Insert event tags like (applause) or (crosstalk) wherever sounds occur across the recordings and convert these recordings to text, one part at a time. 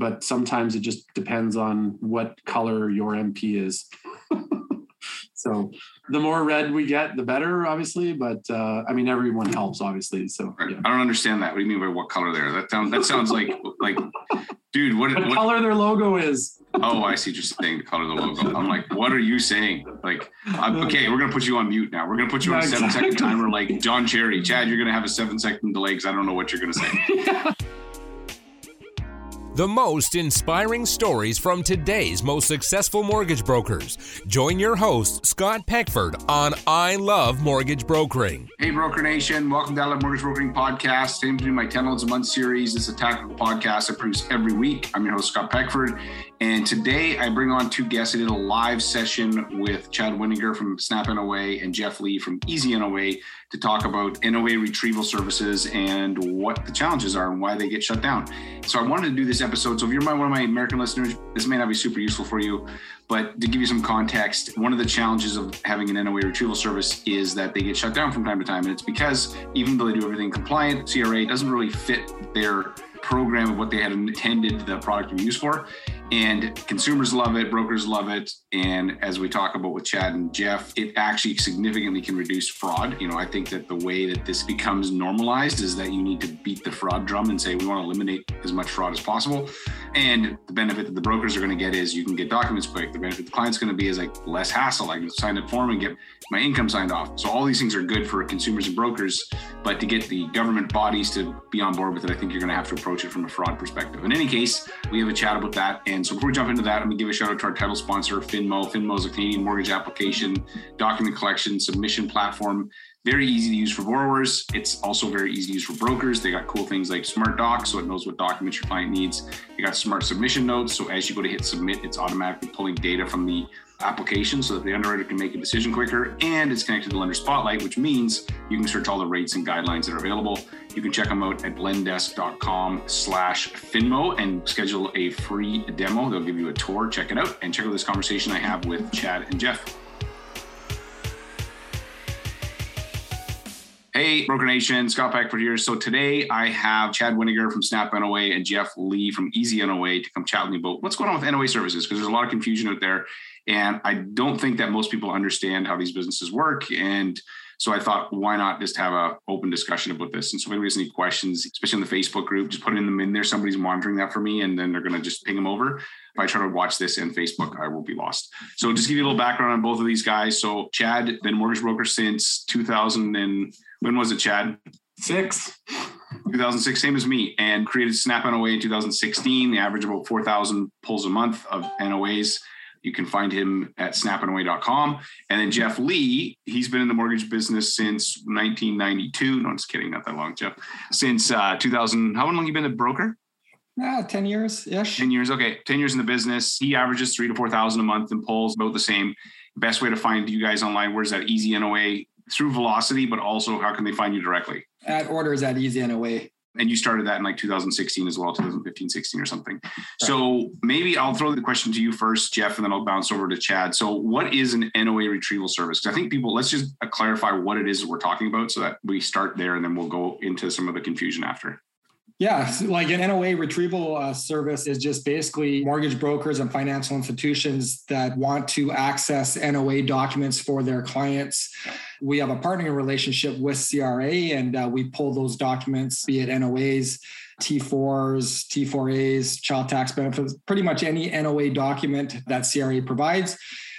but sometimes it just depends on what color your MP is. (laughs) so the more red we get, the better, obviously. But uh, I mean, everyone helps, obviously. So Right. yeah. I don't understand that. What do you mean by what color there? That sounds that sounds like like dude, what, what color their logo is. oh I see you're saying, the color of the logo. I'm like, what are you saying? Like I'm, okay, we're gonna put you on mute now. We're gonna put you on a Yeah, seven second exactly. timer like Don Cherry. Chad, you're gonna have a seven second delay because I don't know what you're gonna say. (laughs) The most inspiring stories from today's most successful mortgage brokers. Join your host, Scott Peckford, on I Love Mortgage Brokering. Hey, Broker Nation. Welcome to the I Love Mortgage Brokering Podcast. Today I'm my 10 Loans a Month series. It's a tactical podcast I produce every week. I'm your host, Scott Peckford. And today I bring on two guests. I did a live session with Chad Winninger from Snap NOA and Jeff Lee from Easy NOA to talk about NOA retrieval services and what the challenges are and why they get shut down. So I wanted to do this episode. So if you're my, one of my American listeners, this may not be super useful for you, but to give you some context, one of the challenges of having an NOA retrieval service is that they get shut down from time to time. And it's because even though they do everything compliant, CRA doesn't really fit their program of what they had intended the product to be used for. And consumers love it, brokers love it. And as we talk about with Chad and Jeff, it actually significantly can reduce fraud. You know, I think that the way that this becomes normalized is that you need to beat the fraud drum and say, we want to eliminate as much fraud as possible. And the benefit that the brokers are going to get is you can get documents quick. The benefit the client's going to be is like less hassle. I can sign a form and get my income signed off. So all these things are good for consumers and brokers. But to get the government bodies to be on board with it, I think you're going to have to approach it from a fraud perspective. In any case, we have a chat about that. And so before we jump into that, let me give a shout out to our title sponsor, Finmo. Finmo is a Canadian mortgage application, document collection, submission platform. Very easy to use for borrowers. It's also very easy to use for brokers. They got cool things like Smart Docs, so it knows what documents your client needs. They got Smart Submission Notes, so as you go to hit submit, it's automatically pulling data from the application so that the underwriter can make a decision quicker. And it's connected to Lender Spotlight, which means you can search all the rates and guidelines that are available. You can check them out at lendesk.com slash Finmo and schedule a free demo. They'll give you a tour. Check it out and check out this conversation I have with Chad and Jeff. Hey, Broker Nation, Scott Peckford here. So today I have Chad Winninger from Snap NOA and Jeff Lee from Easy NOA to come chat with me about what's going on with NOA services because there's a lot of confusion out there. And I don't think that most people understand how these businesses work. And so I thought, why not just have a open discussion about this? And so if anybody has any questions, especially in the Facebook group, just put them in there. Somebody's monitoring that for me, and then they're going to just ping them over. If I try to watch this in Facebook, I will be lost. So just give you a little background on both of these guys. So Chad, been a mortgage broker since 2000 and when was it, Chad? Six. 2006, same as me, and created Snap NOA in 2016. The average about 4,000 pulls a month of NOAs. You can find him at snapnoa.com. And then Jeff Lee, he's been in the mortgage business since 1992. No, I'm just kidding, not that long, Jeff. Since uh, 2000, how long have you been a broker? Yeah, 10 years ish. 10 years. Okay, 10 years in the business. He averages three to 4,000 a month and pulls about the same. Best way to find you guys online, where's that easy NOA? Through Velocity, but also how can they find you directly? At orders at Easy NOA. And you started that in like 2016 as well 2015 16 or something. So maybe i'll throw the question to you first jeff and then i'll bounce over to chad. So what is an noa retrieval service? I think people let's just uh, clarify what it is we're talking about so that we start there and then we'll go into some of the confusion after Yeah, like an NOA retrieval uh, service is just basically mortgage brokers and financial institutions that want to access NOA documents for their clients. We have a partnering relationship with CRA and uh, we pull those documents, be it NOAs, T4s, T4As, child tax benefits, pretty much any NOA document that CRA provides.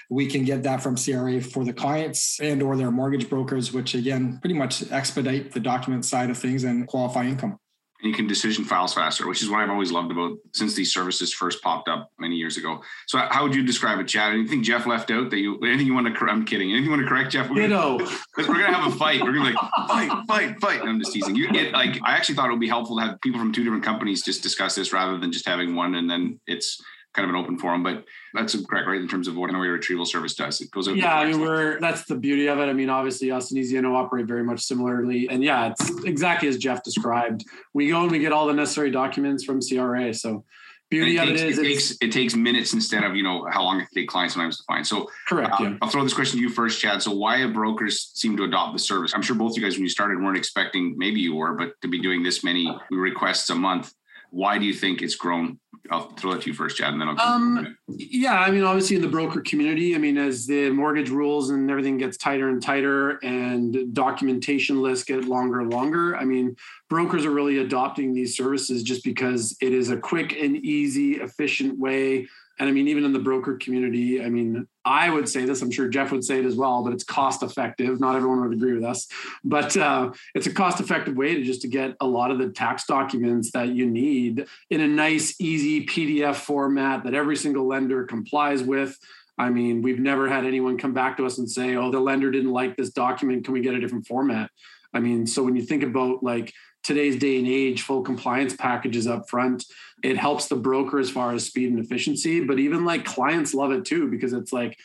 We can get that from CRA for the clients and or their mortgage brokers, which again, pretty much expedite the document side of things and qualify income. And you can decision files faster which is what i've always loved about since these services first popped up many years ago so how would you describe it chad anything jeff left out that you anything you want to i'm kidding anything you want to correct jeff We're gonna- (laughs) we're gonna have a fight. We're gonna be like fight, fight, fight. I'm just teasing. You get like I actually thought it would be helpful to have people from two different companies just discuss this rather than just having one and then it's kind of an open forum. But that's correct, right? In terms of what an NOA retrieval service does, it goes out. Yeah, I mean, we're that's the beauty of it. I mean, obviously, us and Easy NOA operate very much similarly, and yeah, it's exactly as Jeff described. We go and we get all the necessary documents from CRA. So, And beauty it of it takes, is, it takes it takes minutes instead of you know how long it takes clients sometimes to find. So correct. uh, Yeah. I'll throw this question to you first, Chad. So why have brokers seem to adopt the service? I'm sure both of you guys when you started weren't expecting, maybe you were, but to be doing this many requests a month. Why do you think it's grown I'll throw it to you first, Chad, and then I'll. Um, yeah, I mean, obviously in the broker community, I mean, as the mortgage rules and everything gets tighter and tighter, and documentation lists get longer and longer, I mean, brokers are really adopting these services just because it is a quick and easy, efficient way and I mean, even in the broker community, I mean, I would say this, I'm sure Jeff would say it as well, but it's cost effective. Not everyone would agree with us, but uh, it's a cost effective way to just to get a lot of the tax documents that you need in a nice, easy PDF format that every single lender complies with. I mean, we've never had anyone come back to us and say, oh, the lender didn't like this document. Can we get a different format? I mean, so when you think about like today's day and age, full compliance packages up front. It helps the broker as far as speed and efficiency, but even like clients love it too because it's like,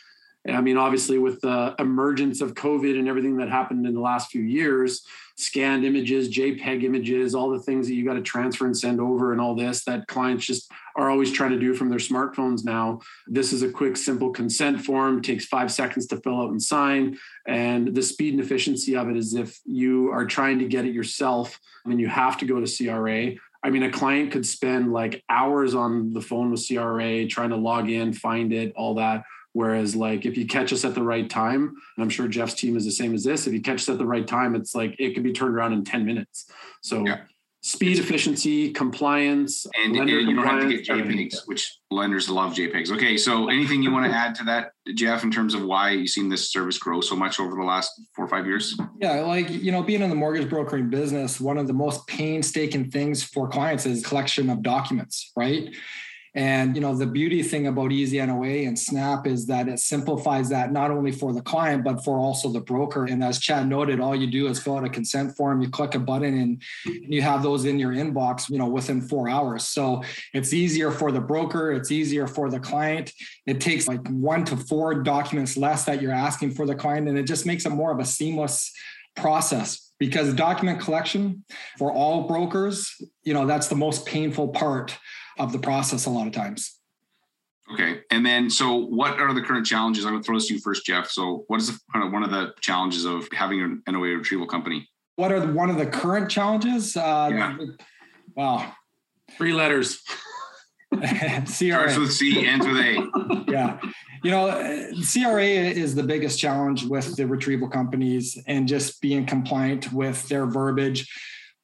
I mean, obviously, with the emergence of COVID and everything that happened in the last few years, scanned images, JPEG images, all the things that you got to transfer and send over, and all this that clients just are always trying to do from their smartphones now. This is a quick, simple consent form, takes five seconds to fill out and sign. And the speed and efficiency of it is if you are trying to get it yourself I and you have to go to CRA. I mean, a client could spend like hours on the phone with CRA trying to log in, find it, all that Whereas, like, if you catch us at the right time, and I'm sure Jeff's team is the same as this, if you catch us at the right time, it's like it can be turned around in 10 minutes. So, yeah. Speed, efficiency, compliance, and, and you don't have to get JPEGs, which lenders love JPEGs. Okay, so anything you want to add to that, Jeff, in terms of why you've seen this service grow so much over the last four or five years? Yeah, like you know, being in the mortgage brokering business, one of the most painstaking things for clients is collection of documents, right? And you know, the beauty thing about Easy NOA and Snap is that it simplifies that not only for the client but for also the broker. And as Chad noted, all you do is fill out a consent form, you click a button, and you have those in your inbox, you know, within four hours. So it's easier for the broker, it's easier for the client. It takes like one to four documents less that you're asking for the client, and it just makes it more of a seamless process because document collection for all brokers, you know, that's the most painful part of the process a lot of times. Okay. And then, so what are the current challenges? I'm going to throw this to you first, Jeff. So, what is the, kind of one of the challenges of having an NOA retrieval company? What are the, one of the current challenges? Uh, yeah. Wow. Three letters. CRA. (laughs) Starts with C, ends with A. (laughs) yeah. You know, CRA is the biggest challenge with the retrieval companies and just being compliant with their verbiage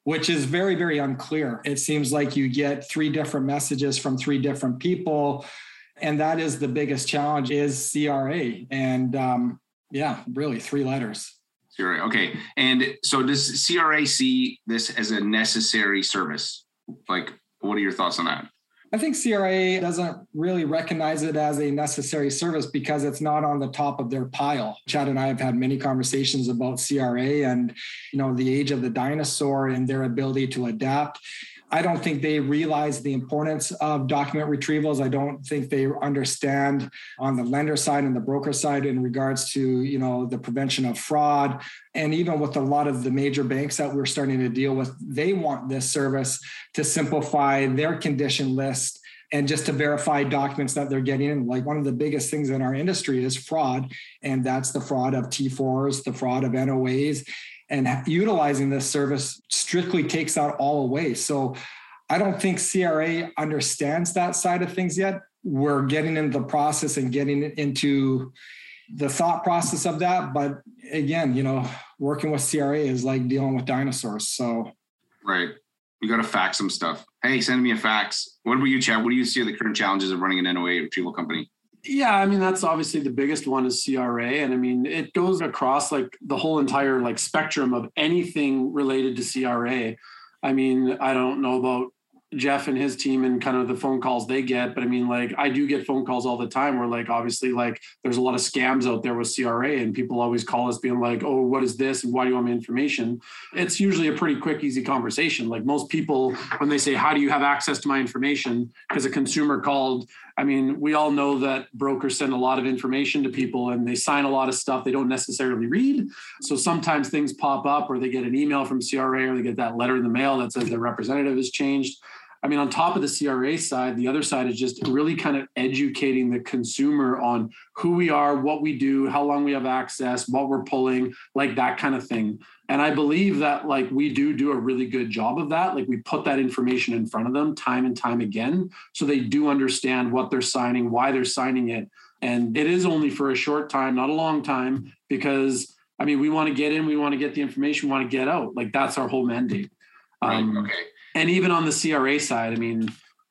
which is very, very unclear. It seems like you get three different messages from three different people. And that is the biggest challenge is CRA. And um, yeah, really three letters. CRA. Okay. And so does CRA see this as a necessary service? Like, what are your thoughts on that? I think CRA doesn't really recognize it as a necessary service because it's not on the top of their pile. Chad and I have had many conversations about CRA and you know the age of the dinosaur and their ability to adapt. I don't think they realize the importance of document retrievals. I don't think they understand on the lender side and the broker side in regards to, you know, the prevention of fraud. And even with a lot of the major banks that we're starting to deal with, they want this service to simplify their condition list and just to verify documents that they're getting in. Like one of the biggest things in our industry is fraud, and that's the fraud of T4s, the fraud of NOAs and utilizing this service strictly takes that all away. So I don't think CRA understands that side of things yet. We're getting into the process and getting into the thought process of that. But again, you know, working with CRA is like dealing with dinosaurs. So, right. You got to fax some stuff. Hey, send me a fax. What about you, Chad? What do you see are the current challenges of running an NOA retrieval company? Yeah, I mean that's obviously the biggest one is CRA, and I mean it goes across like the whole entire like spectrum of anything related to CRA. I mean, I don't know about Jeff and his team and kind of the phone calls they get. But I mean, like I do get phone calls all the time where like obviously like there's a lot of scams out there with CRA and people always call us being like, oh, what is this? And why do you want my information? It's usually a pretty quick, easy conversation. Like most people, when they say, How do you have access to my information? Because a consumer called, I mean, we all know that brokers send a lot of information to people and they sign a lot of stuff they don't necessarily read. So sometimes things pop up or they get an email from CRA or they get that letter in the mail that says their representative has changed. I mean, on top of the CRA side, the other side is just really kind of educating the consumer on who we are, what we do, how long we have access, what we're pulling, like that kind of thing. And I believe that like we do do a really good job of that. Like we put that information in front of them time and time again, so they do understand what they're signing, why they're signing it, and it is only for a short time, not a long time, because I mean, we want to get in, we want to get the information, we want to get out. Like that's our whole mandate. Right. Um, okay and even on the CRA side, I mean,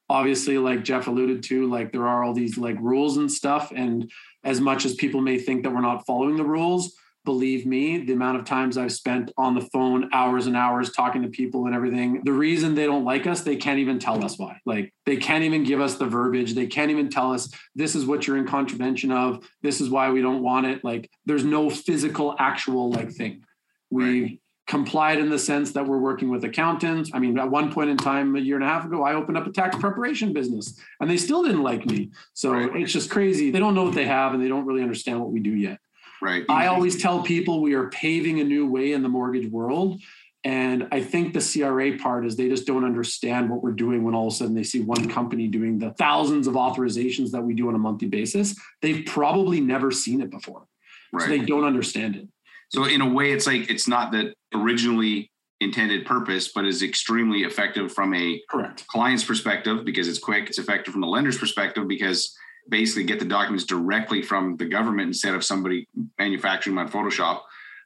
obviously, like Jeff alluded to, like there are all these like rules and stuff. And as much as people may think that we're not following the rules, believe me, the amount of times I've spent on the phone, hours and hours talking to people and everything, the reason they don't like us, they can't even tell us why. Like they can't even give us the verbiage. They can't even tell us this is what you're in contravention of. This is why we don't want it. Like there's no physical, actual like thing. We right complied in the sense that we're working with accountants. I mean, at one point in time, a year and a half ago, I opened up a tax preparation business and they still didn't like me. So right. it's just crazy. They don't know what they have and they don't really understand what we do yet. Right. I always tell people we are paving a new way in the mortgage world. And I think the CRA part is they just don't understand what we're doing when all of a sudden they see one company doing the thousands of authorizations that we do on a monthly basis. They've probably never seen it before. Right. So they don't understand it. So in a way, it's like it's not the originally intended purpose, but is extremely effective from a Correct. client's perspective because it's quick. It's effective from the lender's perspective because basically get the documents directly from the government instead of somebody manufacturing them on Photoshop.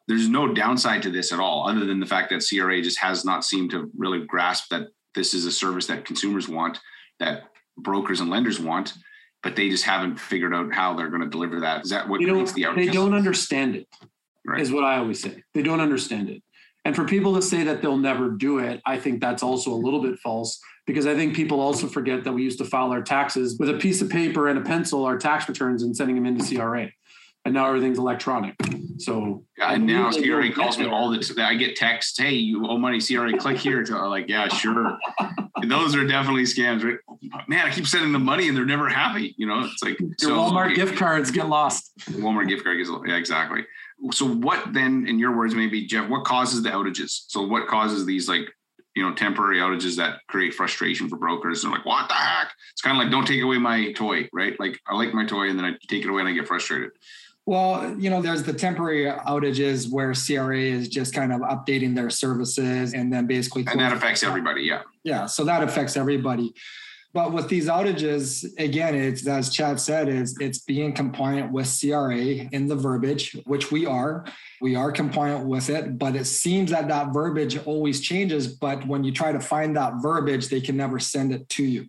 There's no downside to this at all, other than the fact that CRA just has not seemed to really grasp that this is a service that consumers want, that brokers and lenders want, but they just haven't figured out how they're going to deliver that. Is that what creates the outages? They don't understand it right. is what I always say. They don't understand it. And for people to say that they'll never do it, I think that's also a little bit false because I think people also forget that we used to file our taxes with a piece of paper and a pencil, our tax returns, and sending them into CRA. And now everything's electronic. So and now CRA calls me all the I get texts, hey, you owe money, CRA, click here. To, like, yeah, sure. (laughs) those are definitely scams, right? Man, I keep sending them money and they're never happy. You know, it's like your so, Walmart gift cards get lost. Walmart gift card gets yeah, exactly so what then in your words maybe jeff what causes the outages so what causes these like you know temporary outages that create frustration for brokers they're like what the heck it's kind of like don't take away my toy right like i like my toy and then i take it away and i get frustrated well, you know, there's the temporary outages where CRA is just kind of updating their services and then basically. And that affects everybody. Yeah. Yeah. So that affects everybody. But with these outages, again, it's as Chad said, is it's being compliant with CRA in the verbiage, which we are. We are compliant with it, but it seems that that verbiage always changes. But when you try to find that verbiage, they can never send it to you.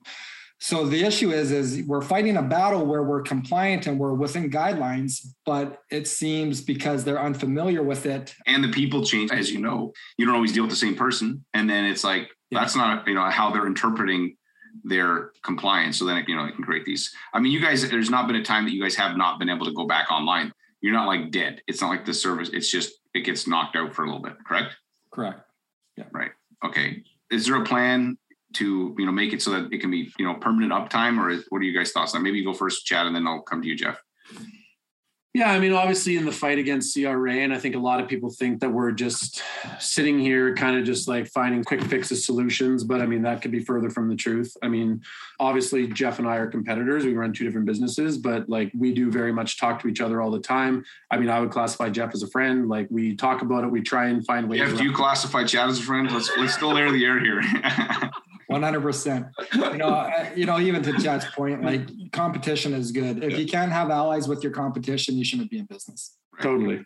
So the issue is, is we're fighting a battle where we're compliant and we're within guidelines, but it seems because they're unfamiliar with it. And the people change, as you know, you don't always deal with the same person. And then it's like, yeah. that's not, you know, how they're interpreting their compliance. So then you know it can create these i mean you guys there's not been a time that you guys have not been able to go back online. You're not like dead. It's not like the service it's just it gets knocked out for a little bit correct? Correct. Yeah. Right. Okay. Is there a plan to you know make it so that it can be you know permanent uptime or what are you guys thoughts on maybe you go first chad and then i'll come to you jeff yeah, I mean, obviously in the fight against CRA, and I think a lot of people think that we're just sitting here kind of just like finding quick fixes solutions, but I mean, that could be further from the truth. I mean, obviously Jeff and I are competitors. We run two different businesses, but like we do very much talk to each other all the time. I mean, I would classify Jeff as a friend. Like we talk about it, we try and find ways. Jeff, do you classify Chad as a friend? Let's let's still air the air here. (laughs) One hundred percent. You know, uh, you know, even to Chad's point, like competition is good. If you can't have allies with your competition, you shouldn't be in business. Totally.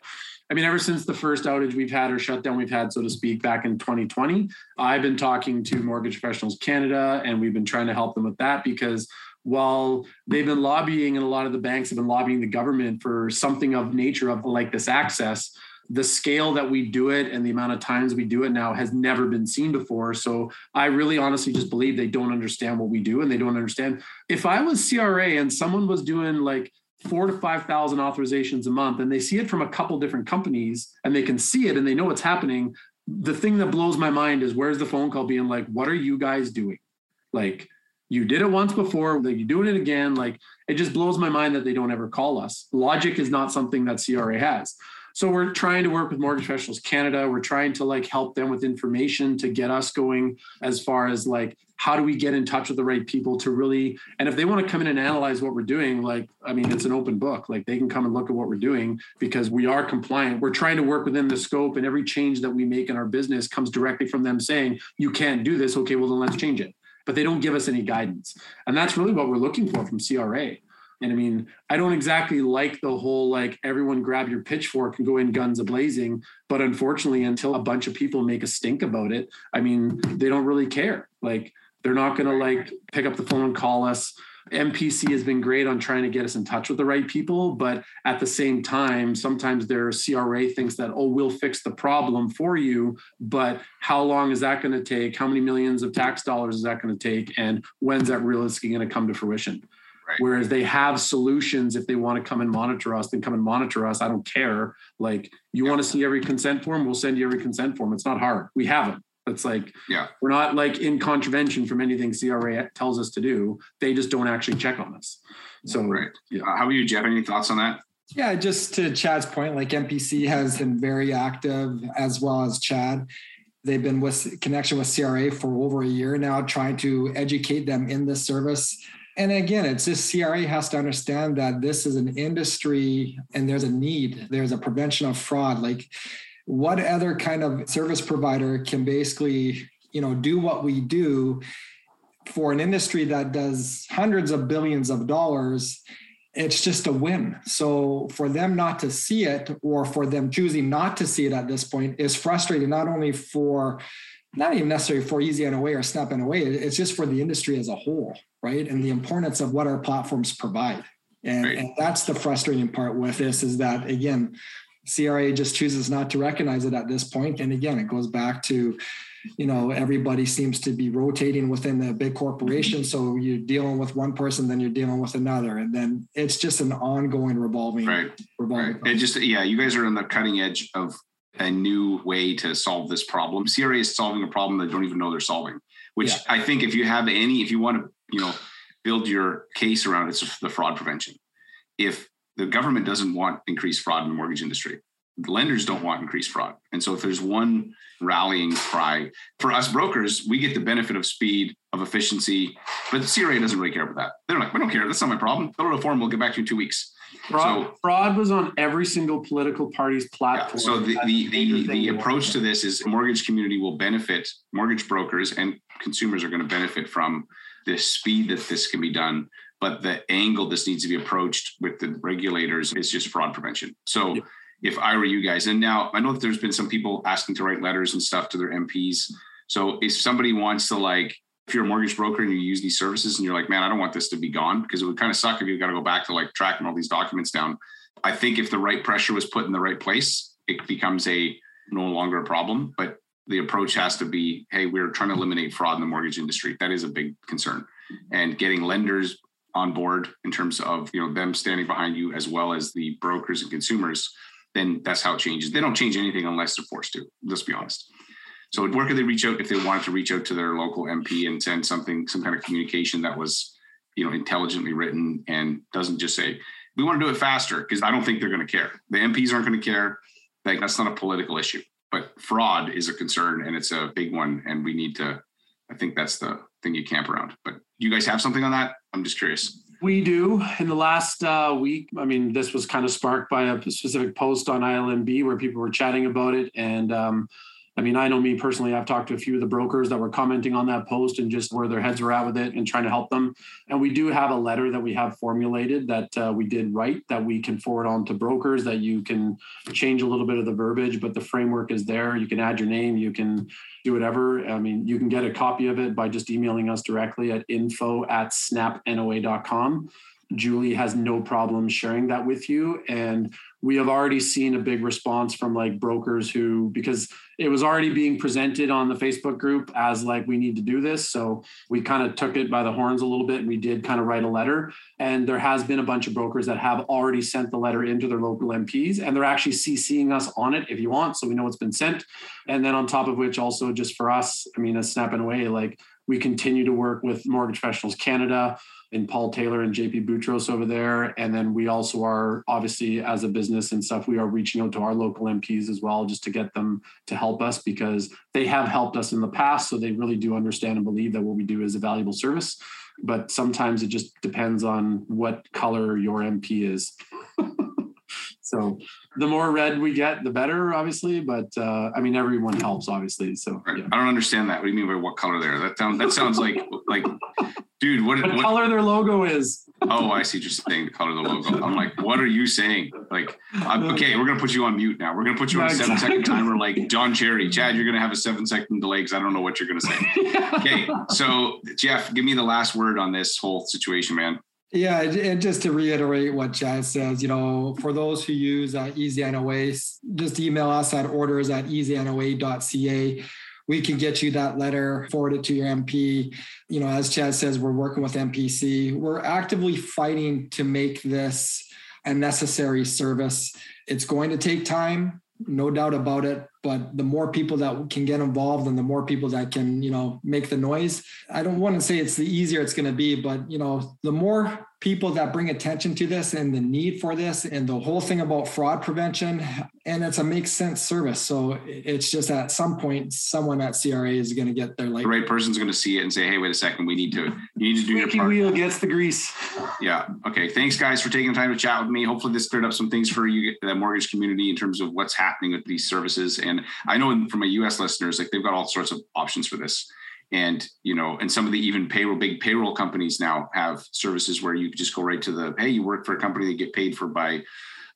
I mean, ever since the first outage we've had or shutdown we've had, so to speak, back in 2020, I've been talking to Mortgage Professionals Canada, and we've been trying to help them with that because while they've been lobbying and a lot of the banks have been lobbying the government for something of nature of like this access the scale that we do it and the amount of times we do it now has never been seen before. So I really honestly just believe they don't understand what we do and they don't understand. If I was CRA and someone was doing like four to 5,000 authorizations a month and they see it from a couple different companies and they can see it and they know what's happening, the thing that blows my mind is where's the phone call being like, what are you guys doing? Like, you did it once before, like you're doing it again. Like, it just blows my mind that they don't ever call us. Logic is not something that CRA has. So we're trying to work with Mortgage Professionals Canada. We're trying to like help them with information to get us going as far as like how do we get in touch with the right people to really and if they want to come in and analyze what we're doing like i mean it's an open book. Like they can come and look at what we're doing because we are compliant. We're trying to work within the scope and every change that we make in our business comes directly from them saying you can't do this. Okay well then let's change it. But they don't give us any guidance. And that's really what we're looking for from cra and I mean, I don't exactly like the whole like everyone grab your pitchfork and go in guns a blazing. But unfortunately, until a bunch of people make a stink about it, I mean, they don't really care. Like they're not going to like pick up the phone and call us. MPC has been great on trying to get us in touch with the right people, but at the same time, sometimes their CRA thinks that, oh, we'll fix the problem for you, but how long is that going to take? How many millions of tax dollars is that going to take? And when's that realistically going to come to fruition? Right. Whereas they have solutions if they want to come and monitor us, then come and monitor us. I don't care. Like you want to see every consent form, we'll send you every consent form. It's not hard. We have it. It's like yeah, we're not like in contravention from anything CRA tells us to do. They just don't actually check on us. So right. Yeah. Uh, how about you, Jeff? Any thoughts on that? Yeah, just to Chad's point, like MPC has been very active as well as Chad. They've been with connection with CRA for over a year now, trying to educate them in this service. And again, it's just CRA has to understand that this is an industry and there's a need. There's a prevention of fraud. Like what other kind of service provider can basically you know do what we do for an industry that does hundreds of billions of dollars it's just a win so for them not to see it or for them choosing not to see it at this point is frustrating not only for not even necessarily for Easy NOA or Snap NOA it's just for the industry as a whole right and the importance of what our platforms provide and, right. and that's the frustrating part with this is that again CRA just chooses not to recognize it at this point. And again, it goes back to, you know, everybody seems to be rotating within the big corporation. Mm-hmm. So you're dealing with one person, then you're dealing with another, and then it's just an ongoing revolving. Right. Revolving. Right. It just yeah, you guys are on the cutting edge of a new way to solve this problem. CRA is solving a problem they don't even know they're solving. Which yeah. I think if you have any, if you want to, you know, build your case around it's the fraud prevention. If the government doesn't want increased fraud in the mortgage industry. The lenders don't want increased fraud. And so if there's one rallying cry for us brokers, we get the benefit of speed, of efficiency, but CRA doesn't really care about that. They're like, we don't care. That's not my problem. Fill out a form. We'll get back to you in two weeks. Fraud, so, fraud was on every single political party's platform. Yeah, so the, the, the, the approach to this is mortgage community will benefit, mortgage brokers and consumers are going to benefit from the speed that this can be done but the angle this needs to be approached with the regulators is just fraud prevention. So yeah. if I were you guys, and now I know that there's been some people asking to write letters and stuff to their MPs. So if somebody wants to like, if you're a mortgage broker and you use these services and you're like, man, I don't want this to be gone because it would kind of suck if you got to go back to like tracking all these documents down. I think if the right pressure was put in the right place, it becomes a no longer a problem. But the approach has to be, hey, we're trying to eliminate fraud in the mortgage industry. That is a big concern. And getting lenders on board in terms of you know them standing behind you as well as the brokers and consumers then that's how it changes they don't change anything unless they're forced to let's be honest so where could they reach out if they wanted to reach out to their local mp and send something some kind of communication that was you know intelligently written and doesn't just say we want to do it faster because i don't think they're going to care the mps aren't going to care like that's not a political issue but fraud is a concern and it's a big one and we need to i think that's the thing you camp around but you guys have something on that? I'm just curious. We do. In the last uh, week, I mean, this was kind of sparked by a specific post on ILMB where people were chatting about it. And um, I mean, I know me personally, I've talked to a few of the brokers that were commenting on that post and just where their heads were at with it and trying to help them. And we do have a letter that we have formulated that uh, we did write that we can forward on to brokers that you can change a little bit of the verbiage, but the framework is there. You can add your name, you can do whatever. I mean, you can get a copy of it by just emailing us directly at info at snapnoa.com. Julie has no problem sharing that with you. And we have already seen a big response from like brokers who, because it was already being presented on the Facebook group as like, we need to do this. So we kind of took it by the horns a little bit we did kind of write a letter. And there has been a bunch of brokers that have already sent the letter into their local MPs and they're actually CCing us on it if you want. So we know it's been sent. And then on top of which, also just for us, I mean, as Snap NOA, like we continue to work with Mortgage Professionals Canada and Paul Taylor and JP Boutros over there. And then we also are obviously as a business and stuff, we are reaching out to our local MPs as well, just to get them to help us because they have helped us in the past. So they really do understand and believe that what we do is a valuable service. But sometimes it just depends on what color your MP is. (laughs) so the more red we get, the better, obviously. But uh, I mean, everyone helps, obviously. So yeah. I don't understand that. What do you mean by what color there? That sounds that sounds like like, dude, what, what, what color their logo is? (laughs) Oh, I see. Just saying the color of the logo. I'm like, what are you saying? Like, okay, we're gonna put you on mute now. We're gonna put you on a seven second timer, like Don Cherry. Chad, you're gonna have a seven second delay because I don't know what you're gonna say. (laughs) okay, so Jeff, give me the last word on this whole situation, man. Yeah, and just to reiterate what Chad says, you know, for those who use uh, Easy NOA, just email us at orders at easynoa.ca. We can get you that letter, forward it to your MP. You know, as Chad says, we're working with MPC. We're actively fighting to make this a necessary service. It's going to take time, no doubt about it but the more people that can get involved and the more people that can you know make the noise i don't want to say it's the easier it's going to be but you know the more people that bring attention to this and the need for this and the whole thing about fraud prevention. And it's a make sense service. So it's just at some point someone at cra is going to get their like the right person's going to see it and say hey wait a second we need to you need to do your part. wheel gets the grease. Yeah. Okay thanks guys for taking the time to chat with me. Hopefully this cleared up some things for you the mortgage community in terms of what's happening with these services. And i know from my us listeners like they've got all sorts of options for this and you know and some of the even payroll big payroll companies now have services where you just go right to the hey you work for a company that get paid for by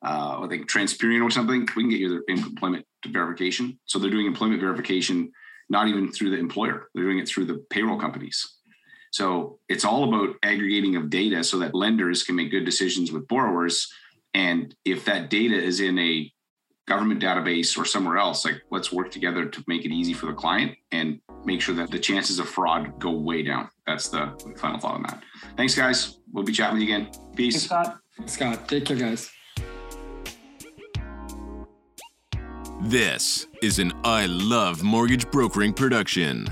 uh, I think Transperian or something. We can get you their employment verification. So they're doing employment verification not even through the employer; they're doing it through the payroll companies. So it's all about aggregating of data so that lenders can make good decisions with borrowers. And if that data is in a government database or somewhere else, like let's work together to make it easy for the client and make sure that the chances of fraud go way down. That's the final thought on that. Thanks, guys. We'll be chatting with you again. Peace. Thanks, Scott. Scott, take care, guys. This is an I Love Mortgage Brokering production.